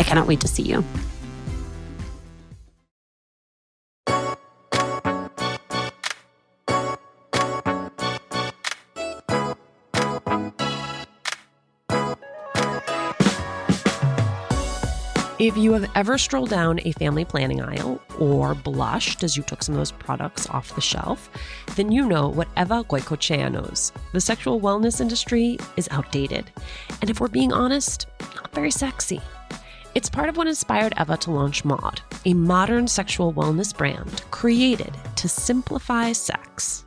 I cannot wait to see you. If you have ever strolled down a family planning aisle or blushed as you took some of those products off the shelf, then you know what Eva Goicochea knows. The sexual wellness industry is outdated. And if we're being honest, not very sexy. It's part of what inspired Eva to launch Maude, a modern sexual wellness brand created to simplify sex.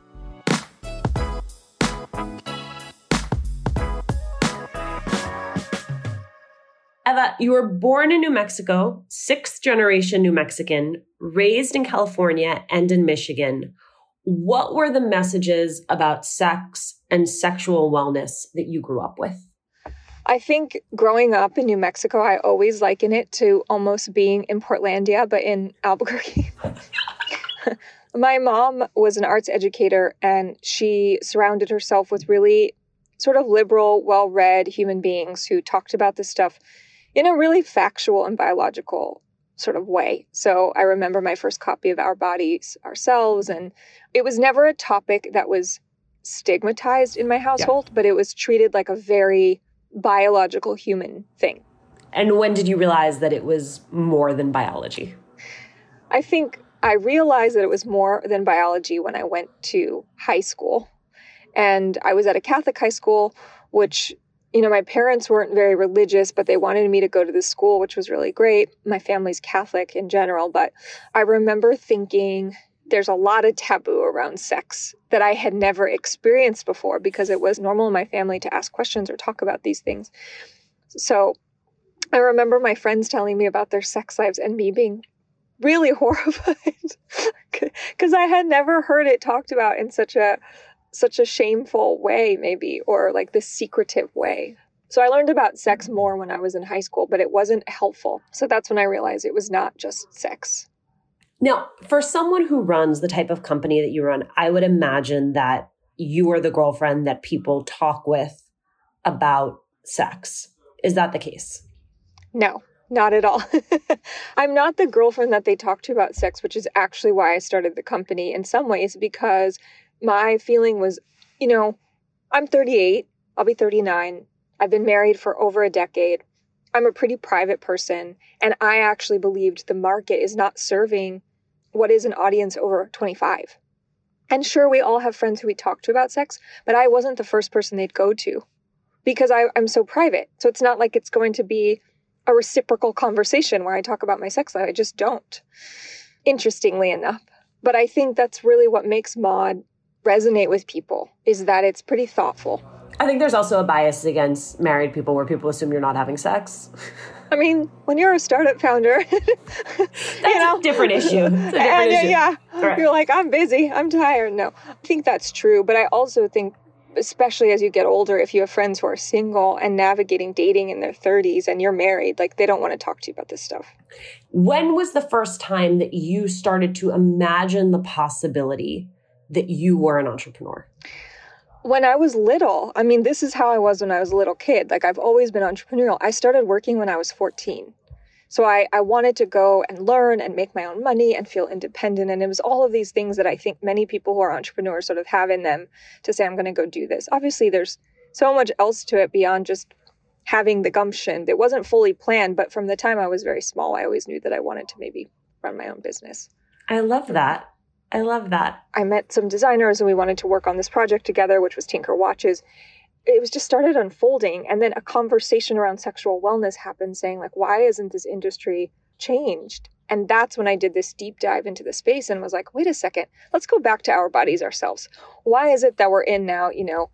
Eva, you were born in New Mexico, sixth generation New Mexican, raised in California and in Michigan. What were the messages about sex and sexual wellness that you grew up with? I think growing up in New Mexico, I always liken it to almost being in Portlandia, but in Albuquerque. My mom was an arts educator and she surrounded herself with really sort of liberal, well read human beings who talked about this stuff in a really factual and biological sort of way. So I remember my first copy of Our Bodies, Ourselves, and it was never a topic that was stigmatized in my household, yeah. but it was treated like a very biological human thing. And when did you realize that it was more than biology? I think I realized that it was more than biology when I went to high school. And I was at a Catholic high school, which, you know, my parents weren't very religious, but they wanted me to go to this school, which was really great. My family's Catholic in general, but I remember thinking, there's a lot of taboo around sex that I had never experienced before because it was normal in my family to ask questions or talk about these things. So I remember my friends telling me about their sex lives and me being really horrified because I had never heard it talked about in such a such a shameful way maybe or like this secretive way. So I learned about sex more when I was in high school, but it wasn't helpful. So that's when I realized it was not just sex. Now, for someone who runs the type of company that you run, I would imagine that you are the girlfriend that people talk with about sex. Is that the case? No, not at all. I'm not the girlfriend that they talk to about sex, which is actually why I started the company in some ways, because my feeling was, you know, I'm 38, I'll be 39. I've been married for over a decade. I'm a pretty private person, and I actually believed the market is not serving what is an audience over 25. And sure, we all have friends who we talk to about sex, but I wasn't the first person they'd go to because I, am so private. So it's not like it's going to be a reciprocal conversation where I talk about my sex life. I just don't, interestingly enough. But I think that's really what makes Maude resonate with people is that it's pretty thoughtful. I think there's also a bias against married people where people assume you're not having sex. I mean, when you're a startup founder, that's you know, a different issue. A different and, issue. Yeah, right. you're like, I'm busy, I'm tired. No, I think that's true, but I also think especially as you get older, if you have friends who are single and navigating dating in their 30s and you're married, like they don't want to talk to you about this stuff. When was the first time that you started to imagine the possibility that you were an entrepreneur? When I was little. I mean, this is how I was when I was a little kid. Like I've always been entrepreneurial. I started working when I was 14. So I, I wanted to go and learn and make my own money and feel independent. And it was all of these things that I think many people who are entrepreneurs sort of have in them to say, I'm going to go do this. Obviously, there's so much else to it beyond just having the gumption that wasn't fully planned. But from the time I was very small, I always knew that I wanted to maybe run my own business. I love that. I love that. I met some designers and we wanted to work on this project together, which was Tinker Watches. It was just started unfolding and then a conversation around sexual wellness happened saying like why isn't this industry changed? And that's when i did this deep dive into the space and was like wait a second let's go back to our bodies ourselves. Why is it that we're in now you know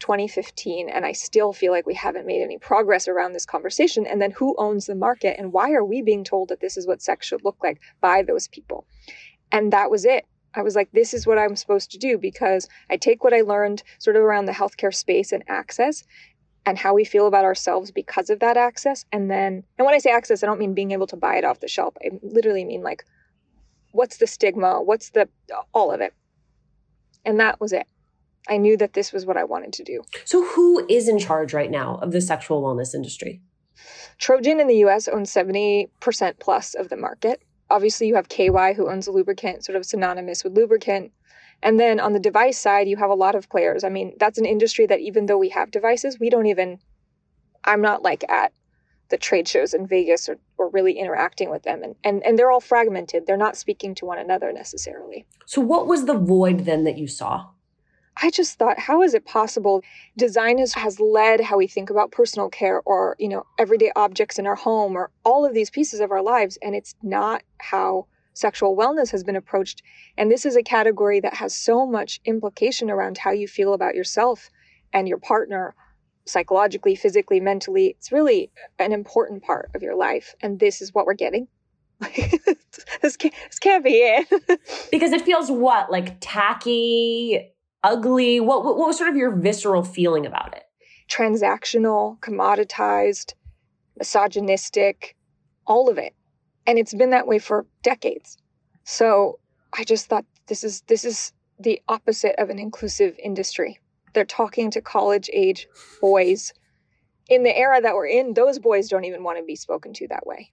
2015 and i still feel like we haven't made any progress around this conversation? And then who owns the market and why are we being told that this is what sex should look like by those people? And that was it I was like, this is what I'm supposed to do because I take what I learned sort of around the healthcare space and access and how we feel about ourselves because of that access. And then, and when I say access, I don't mean being able to buy it off the shelf. I literally mean like, what's the stigma? What's the, all of it. And that was it. I knew that this was what I wanted to do. So, who is in charge right now of the sexual wellness industry? Trojan in the US owns 70% plus of the market obviously you have KY who owns a lubricant, sort of synonymous with lubricant. And then on the device side, you have a lot of players. I mean, that's an industry that even though we have devices, we don't even, I'm not like at the trade shows in Vegas or, or really interacting with them. And, and, and they're all fragmented. They're not speaking to one another necessarily. So, what was the void then that you saw? I just thought, how is it possible? Design has, has led how we think about personal care or, you know, everyday objects in our home or all of these pieces of our lives. And it's not how sexual wellness has been approached. And this is a category that has so much implication around how you feel about yourself and your partner psychologically, physically, mentally. It's really an important part of your life. And this is what we're getting. this, can't, this can't be it. because it feels what? Like tacky, ugly? What, what, was sort of your visceral feeling about it? Transactional, commoditized, misogynistic, all of it. And it's been that way for decades. So I just thought this is this is the opposite of an inclusive industry. They're talking to college age boys. In the era that we're in, those boys don't even want to be spoken to that way.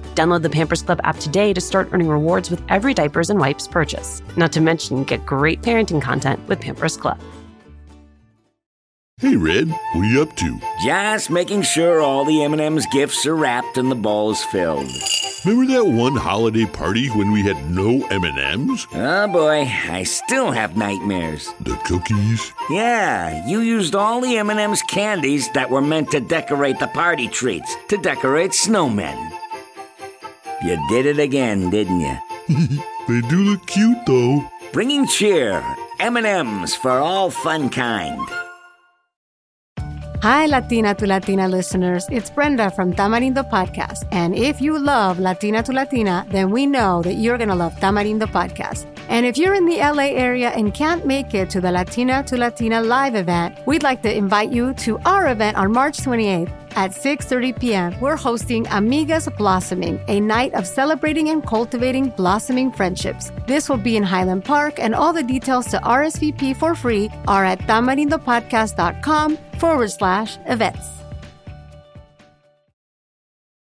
Download the Pampers Club app today to start earning rewards with every diapers and wipes purchase. Not to mention, get great parenting content with Pampers Club. Hey, Red, what are you up to? Just making sure all the M&M's gifts are wrapped and the balls filled. Remember that one holiday party when we had no M&Ms? Oh boy, I still have nightmares. The cookies? Yeah, you used all the M&M's candies that were meant to decorate the party treats, to decorate snowmen. You did it again, didn't you? they do look cute, though. Bringing cheer, M&Ms for all fun kind. Hi, Latina to Latina listeners. It's Brenda from Tamarindo Podcast. And if you love Latina to Latina, then we know that you're going to love Tamarindo Podcast. And if you're in the LA area and can't make it to the Latina to Latina live event, we'd like to invite you to our event on March 28th At 6:30 p.m., we're hosting Amigas Blossoming, a night of celebrating and cultivating blossoming friendships. This will be in Highland Park, and all the details to RSVP for free are at tamarindopodcast.com forward slash events.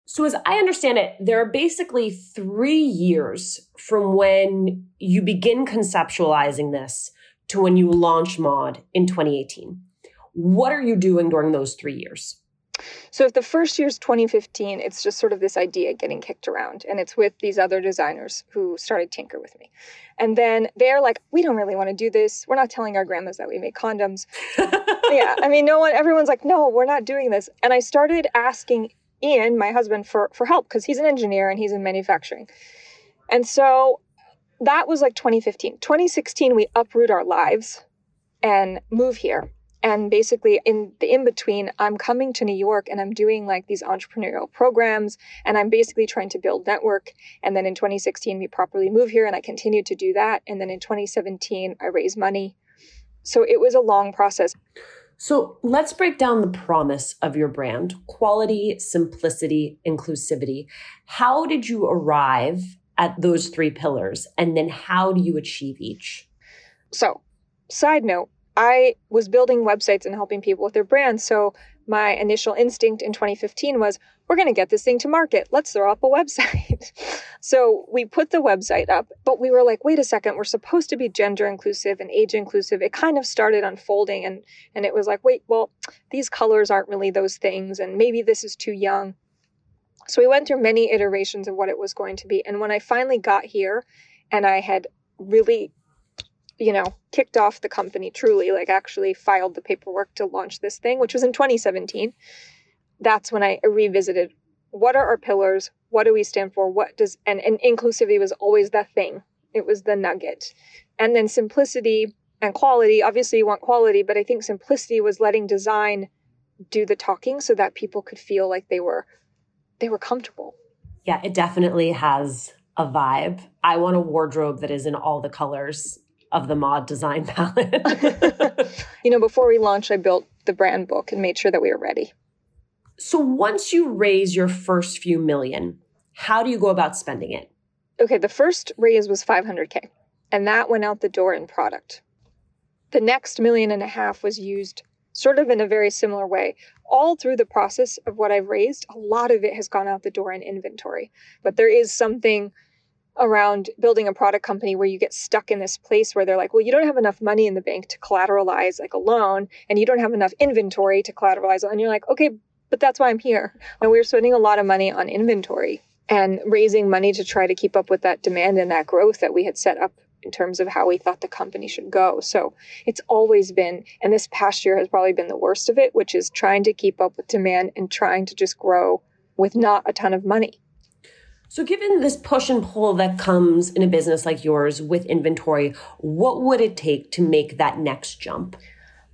So, as I understand it, there are basically three years from when you begin conceptualizing this to when you launch Maude in 2018. What are you doing during those three years? So if the first year is 2015, it's just sort of this idea getting kicked around, and it's with these other designers who started Tinker with me. And then they're like, we don't really want to do this. We're not telling our grandmas that we make condoms. yeah, I mean, no one, everyone's like, no, we're not doing this. And I started asking Ian, my husband, for for help because he's an engineer and he's in manufacturing. And so that was like 2015. 2016, we uproot our lives and move here. And basically, in the in between, I'm coming to New York and I'm doing like these entrepreneurial programs and I'm basically trying to build network. And then in 2016, we properly move here and I continued to do that. And then in 2017, I raised money. So it was a long process. So let's break down the promise of your brand quality, simplicity, inclusivity. How did you arrive at those three pillars? And then how do you achieve each? So, side note, I was building websites and helping people with their brands. So, my initial instinct in 2015 was we're going to get this thing to market. Let's throw up a website. so we put the website up, but we were like, wait a second, we're supposed to be gender inclusive and age inclusive. It kind of started unfolding and and it was like, wait, well, these colors aren't really those things and maybe this is too young. So we went through many iterations of what it was going to be. And when I finally got here and I had really you know, kicked off the company truly, like actually filed the paperwork to launch this thing, which was in 2017, that's when I revisited what are our pillars? What do we stand for? What does, and, and inclusivity was always the thing, it was the nugget. And then simplicity and quality. Obviously, you want quality, but I think simplicity was letting design do the talking so that people could feel like they were they were comfortable. Yeah, it definitely has a vibe. I want a wardrobe that is in all the colors of the Maude design palette. you know, before we launched, I built the brand book and made sure that we were ready. So once you raise your first few million, how do you go about spending it? Okay, the first raise was 500K, and that went out the door in product. The next million and a half was used sort of in a very similar way. All through the process of what I've raised, a lot of it has gone out the door in inventory. But there is something around building a product company where you get stuck in this place where they're like, well, you don't have enough money in the bank to collateralize like a loan, and you don't have enough inventory to collateralize. And you're like, okay, but that's why I'm here. And we were spending a lot of money on inventory and raising money to try to keep up with that demand and that growth that we had set up in terms of how we thought the company should go. So it's always been, and this past year has probably been the worst of it, which is trying to keep up with demand and trying to just grow with not a ton of money. So, given this push and pull that comes in a business like yours with inventory, what would it take to make that next jump?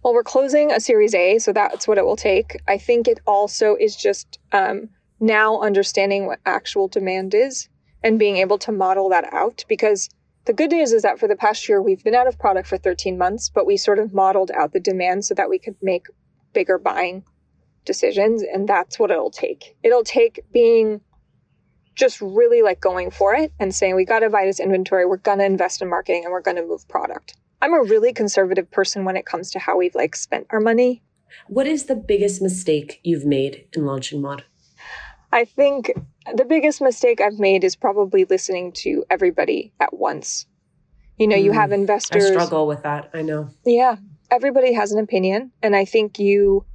Well, we're closing a Series A, so that's what it will take. I think it also is just um, now understanding what actual demand is and being able to model that out because the good news is that for the past year, we've been out of product for 13 months, but we sort of modeled out the demand so that we could make bigger buying decisions. And that's what it'll take. It'll take being just really like going for it and saying, we got to buy this inventory. We're going to invest in marketing and we're going to move product. I'm a really conservative person when it comes to how we've like spent our money. What is the biggest mistake you've made in launching Maude? I think the biggest mistake I've made is probably listening to everybody at once. You know, mm, you have investors. I struggle with that. I know. Yeah. Everybody has an opinion. And I think you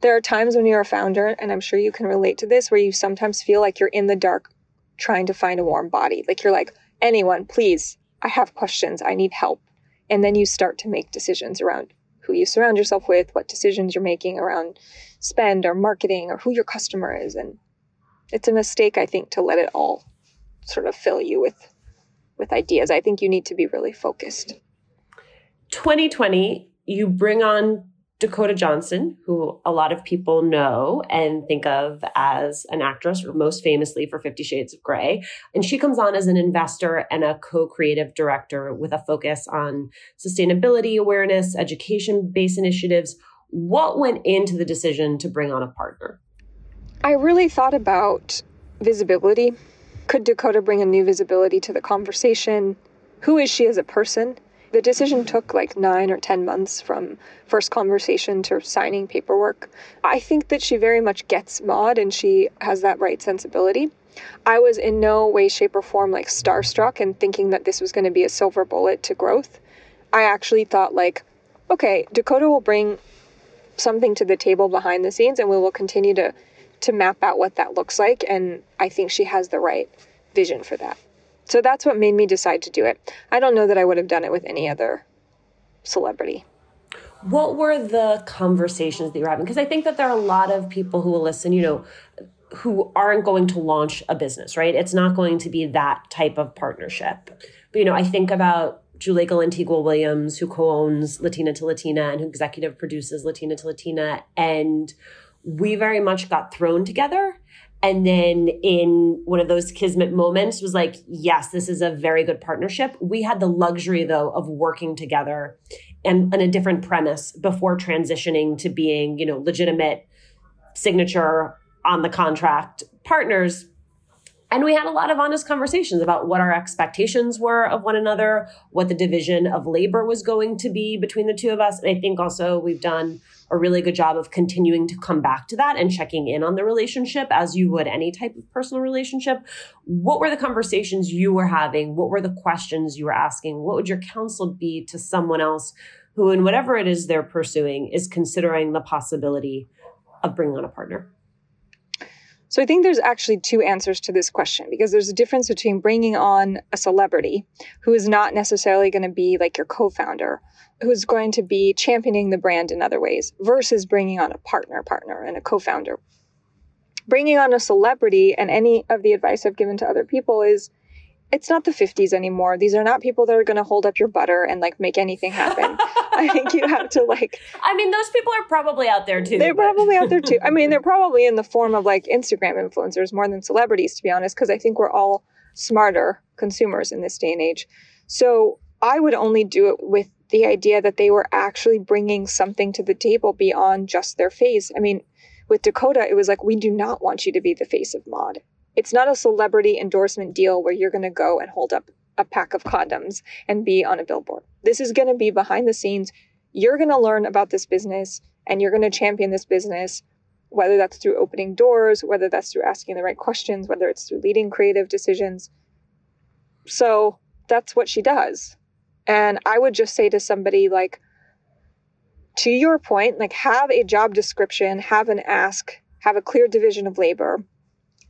there are times when you're a founder, and I'm sure you can relate to this, where you sometimes feel like you're in the dark trying to find a warm body. Like you're like, anyone, please, I have questions, I need help. And then you start to make decisions around who you surround yourself with, what decisions you're making around spend or marketing or who your customer is. And it's a mistake, I think, to let it all sort of fill you with with ideas. I think you need to be really focused. 2020, you bring on Dakota Johnson, who a lot of people know and think of as an actress, most famously for Fifty Shades of Grey. And she comes on as an investor and a co creative director with a focus on sustainability awareness, education based initiatives. What went into the decision to bring on a partner? I really thought about visibility. Could Dakota bring a new visibility to the conversation? Who is she as a person? The decision took like nine or 10 months from first conversation to signing paperwork. I think that she very much gets Maude and she has that right sensibility. I was in no way, shape, or form like starstruck and thinking that this was going to be a silver bullet to growth. I actually thought, like, okay, Dakota will bring something to the table behind the scenes and we will continue to to map out what that looks like and I think she has the right vision for that. So that's what made me decide to do it. I don't know that I would have done it with any other celebrity. What were the conversations that you're having? Because I think that there are a lot of people who will listen, you know, who aren't going to launch a business, right? It's not going to be that type of partnership. But, you know, I think about Juleyka Lantigua Williams, who co owns Latina to Latina and who executive produces Latina to Latina. And we very much got thrown together and then in one of those kismet moments was like yes this is a very good partnership. We had the luxury though of working together and on a different premise before transitioning to being you know legitimate signature on the contract partners and we had a lot of honest conversations about what our expectations were of one another, what the division of labor was going to be between the two of us. And I think also we've done a really good job of continuing to come back to that and checking in on the relationship as you would any type of personal relationship. What were the conversations you were having? What were the questions you were asking? What would your counsel be to someone else who, in whatever it is they're pursuing, is considering the possibility of bringing on a partner? So I think there's actually two answers to this question because there's a difference between bringing on a celebrity who is not necessarily going to be like your co-founder, who's going to be championing the brand in other ways versus bringing on a partner partner and a co-founder. Bringing on a celebrity and any of the advice I've given to other people is it's not the 50s anymore. These are not people that are going to hold up your butter and like make anything happen. I think you have to like. I mean, those people are probably out there too. They're but... probably out there too. I mean, they're probably in the form of like Instagram influencers more than celebrities, to be honest, because I think we're all smarter consumers in this day and age. So I would only do it with the idea that they were actually bringing something to the table beyond just their face. I mean, with Dakota, it was like, we do not want you to be the face of Maude. It's not a celebrity endorsement deal where you're going to go and hold up a pack of condoms and be on a billboard. This is going to be behind the scenes. You're going to learn about this business and you're going to champion this business, whether that's through opening doors, whether that's through asking the right questions, whether it's through leading creative decisions. So that's what she does. And I would just say to somebody like, to your point, like have a job description, have an ask, have a clear division of labor,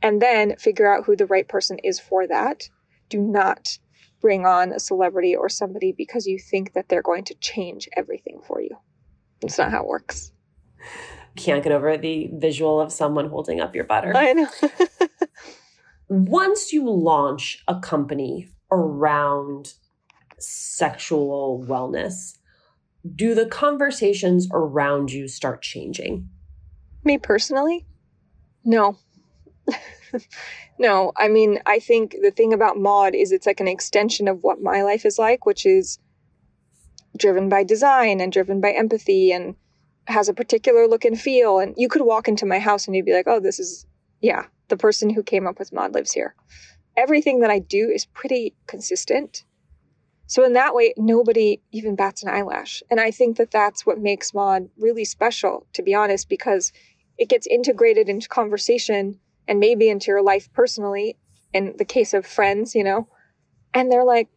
and then figure out who the right person is for that. Do not bring on a celebrity or somebody because you think that they're going to change everything for you. It's not how it works. Can't get over the visual of someone holding up your butter. I know. Once you launch a company around sexual wellness, do the conversations around you start changing? Me personally? No. no, I mean, I think the thing about Maude is it's like an extension of what my life is like, which is driven by design and driven by empathy and has a particular look and feel. And you could walk into my house and you'd be like, oh, this is, yeah, the person who came up with Maude lives here. Everything that I do is pretty consistent. So in that way, nobody even bats an eyelash. And I think that that's what makes Maude really special, to be honest, because it gets integrated into conversation and maybe into your life personally in the case of friends, you know. And they're like,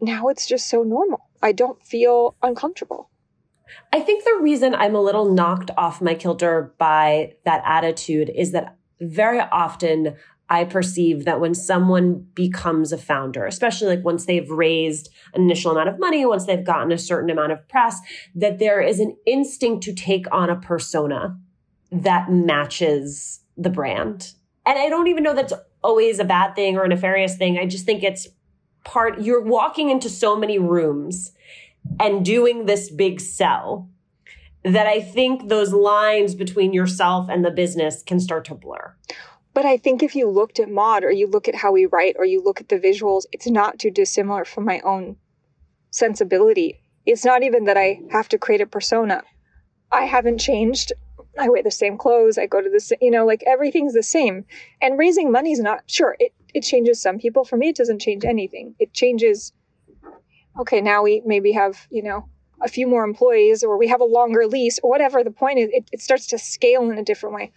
now it's just so normal. I don't feel uncomfortable. I think the reason I'm a little knocked off my kilter by that attitude is that very often I perceive that when someone becomes a founder, especially like once they've raised an initial amount of money, once they've gotten a certain amount of press, that there is an instinct to take on a persona that matches the brand. And I don't even know that's always a bad thing or a nefarious thing. I just think it's part, you're walking into so many rooms and doing this big sell that I think those lines between yourself and the business can start to blur. But I think if you looked at Maude or you look at how we write or you look at the visuals, it's not too dissimilar from my own sensibility. It's not even that I have to create a persona. I haven't changed I wear the same clothes. I go to the, you know, like everything's the same. And raising money is not, sure, it, it changes some people. For me, it doesn't change anything. It changes, okay, now we maybe have, you know, a few more employees or we have a longer lease or whatever the point is, it, it starts to scale in a different way.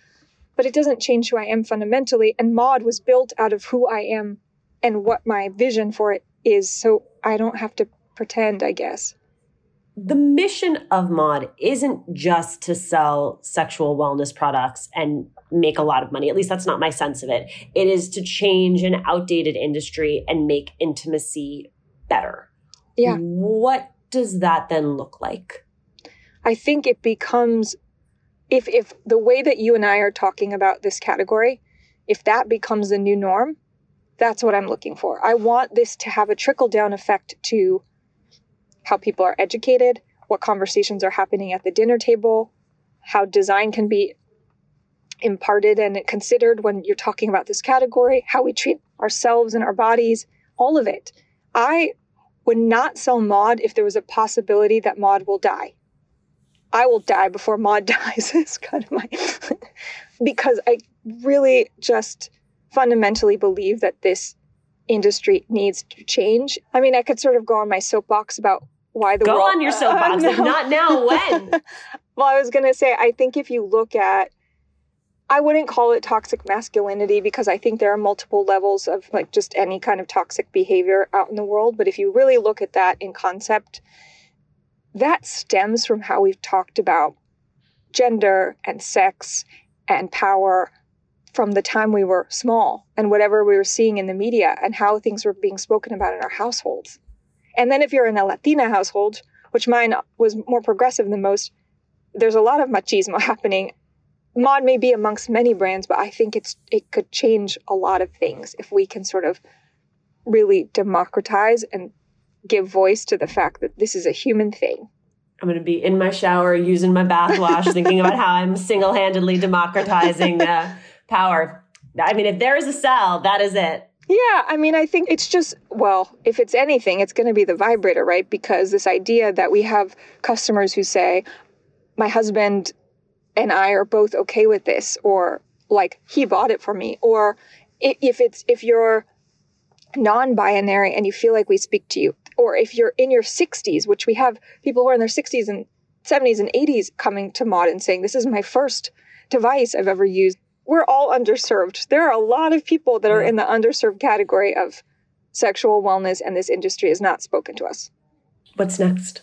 But it doesn't change who I am fundamentally. And Maude was built out of who I am and what my vision for it is. So I don't have to pretend, I guess the mission of Maude isn't just to sell sexual wellness products and make a lot of money. At least that's not my sense of it. It is to change an outdated industry and make intimacy better. Yeah. What does that then look like? I think it becomes if if the way that you and I are talking about this category, if that becomes the new norm, that's what I'm looking for. I want this to have a trickle down effect to how people are educated, what conversations are happening at the dinner table, how design can be imparted and considered when you're talking about this category, how we treat ourselves and our bodies, all of it. I would not sell Maude if there was a possibility that Maude will die. I will die before Maude dies. is kind of my because I really just fundamentally believe that this industry needs to change. I mean, I could sort of go on my soapbox about why the go world, on your soapbox. Uh, no. not now. When? well, I was going to say, I think if you look at, I wouldn't call it toxic masculinity because I think there are multiple levels of like just any kind of toxic behavior out in the world. But if you really look at that in concept, that stems from how we've talked about gender and sex and power from the time we were small and whatever we were seeing in the media and how things were being spoken about in our households. And then if you're in a Latina household, which mine was more progressive than most, there's a lot of machismo happening. Maude may be amongst many brands, but I think it's it could change a lot of things if we can sort of really democratize and give voice to the fact that this is a human thing. I'm going to be in my shower using my bath wash, thinking about how I'm single handedly democratizing uh, power. I mean, if there is a cell, that is it. Yeah, I mean, I think it's just, well, if it's anything, it's going to be the vibrator, right? Because this idea that we have customers who say, my husband and I are both okay with this, or like he bought it for me, or if it's, if you're non binary and you feel like we speak to you, or if you're in your 60s, which we have people who are in their 60s and 70s and 80s coming to Maude and saying, this is my first device I've ever used we're all underserved. There are a lot of people that are in the underserved category of sexual wellness, and this industry has not spoken to us. What's next?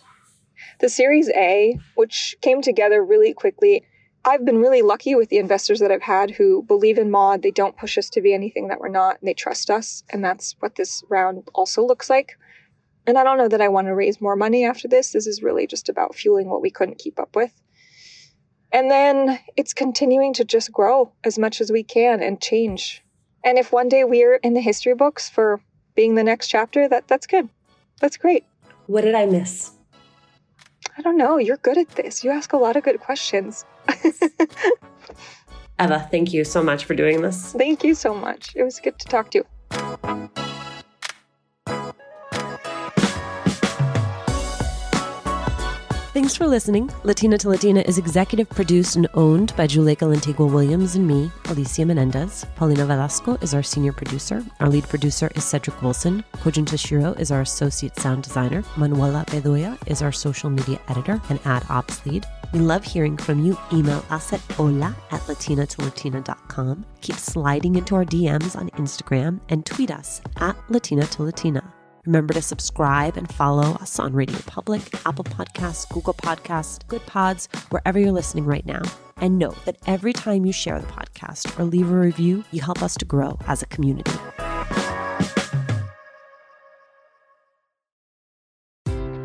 The Series A, which came together really quickly. I've been really lucky with the investors that I've had who believe in Maude. They don't push us to be anything that we're not, and they trust us. And that's what this round also looks like. And I don't know that I want to raise more money after this. This is really just about fueling what we couldn't keep up with. And then it's continuing to just grow as much as we can and change. And if one day we're in the history books for being the next chapter, that that's good. That's great. What did I miss? I don't know. You're good at this. You ask a lot of good questions. Eva, thank you so much for doing this. Thank you so much. It was good to talk to you. Thanks for listening. Latina to Latina is executive produced and owned by Juleyka Lantigua Williams and me, Alicia Menendez. Paulina Velasco is our senior producer. Our lead producer is Cedric Wilson. Kojin Tashiro is our associate sound designer. Manuela Bedoya is our social media editor and ad ops lead. We love hearing from you. Email us at hola at latinatolatina.com. Keep sliding into our DMs on Instagram and tweet us at Latina to Latina. Remember to subscribe and follow us on Radio Public, Apple Podcasts, Google Podcasts, Good Pods, wherever you're listening right now. And note that every time you share the podcast or leave a review, you help us to grow as a community.